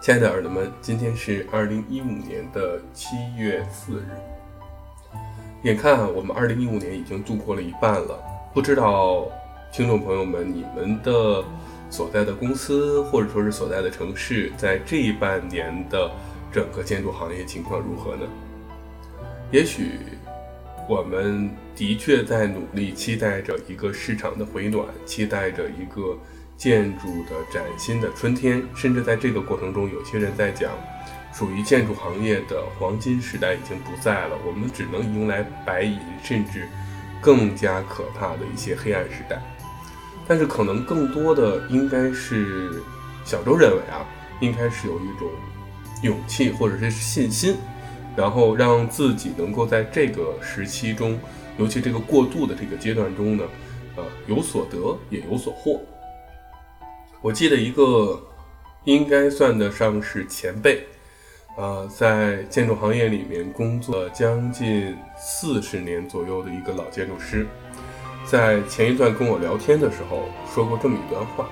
亲爱的耳朵们，今天是二零一五年的七月四日。眼看我们二零一五年已经度过了一半了，不知道听众朋友们，你们的所在的公司或者说是所在的城市，在这一半年的整个建筑行业情况如何呢？也许我们的确在努力，期待着一个市场的回暖，期待着一个。建筑的崭新的春天，甚至在这个过程中，有些人在讲，属于建筑行业的黄金时代已经不在了，我们只能迎来白银，甚至更加可怕的一些黑暗时代。但是，可能更多的应该是小周认为啊，应该是有一种勇气或者是信心，然后让自己能够在这个时期中，尤其这个过渡的这个阶段中呢，呃，有所得也有所获。我记得一个应该算得上是前辈，呃，在建筑行业里面工作了将近四十年左右的一个老建筑师，在前一段跟我聊天的时候说过这么一段话。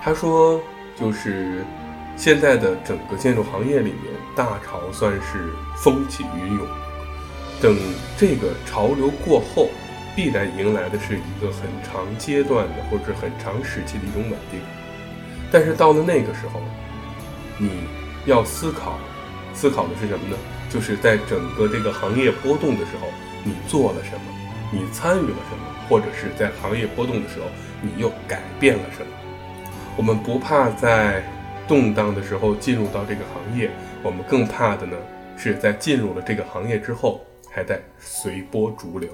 他说，就是现在的整个建筑行业里面，大潮算是风起云涌，等这个潮流过后。必然迎来的是一个很长阶段的，或者是很长时期的一种稳定。但是到了那个时候，你要思考，思考的是什么呢？就是在整个这个行业波动的时候，你做了什么？你参与了什么？或者是在行业波动的时候，你又改变了什么？我们不怕在动荡的时候进入到这个行业，我们更怕的呢，是在进入了这个行业之后，还在随波逐流。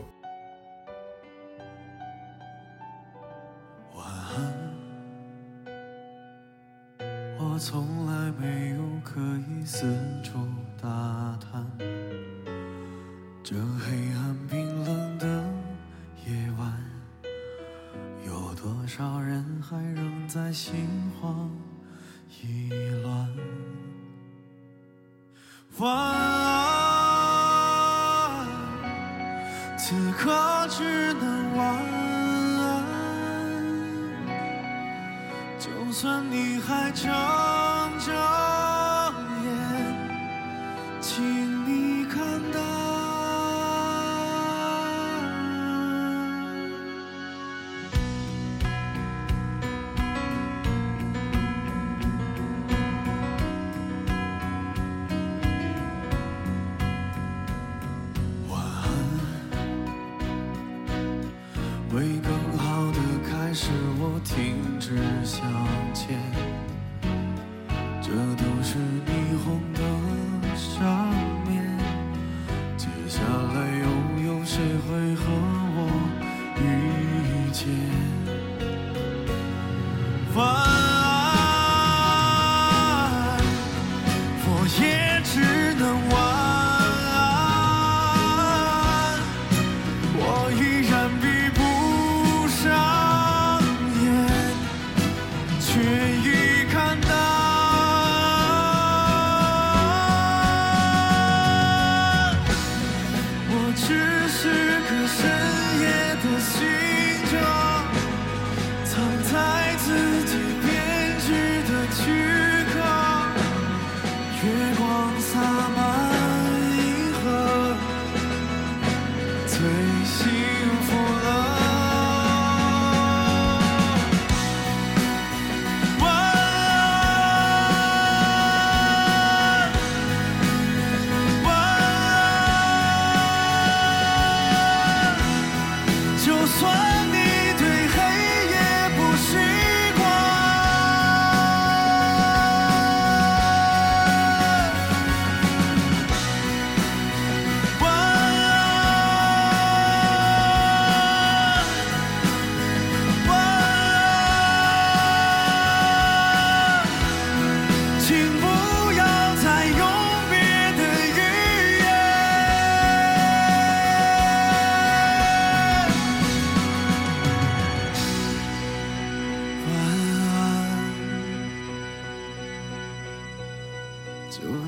我从来没有刻意四处打探，这黑暗冰冷的夜晚，有多少人还仍在心慌意乱？晚安，此刻只能晚安，就算你还睁着眼请你看到。晚安。为更好的开始停止向前这都是霓虹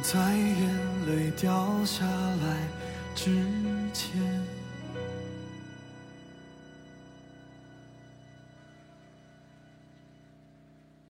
在眼泪掉下来之前。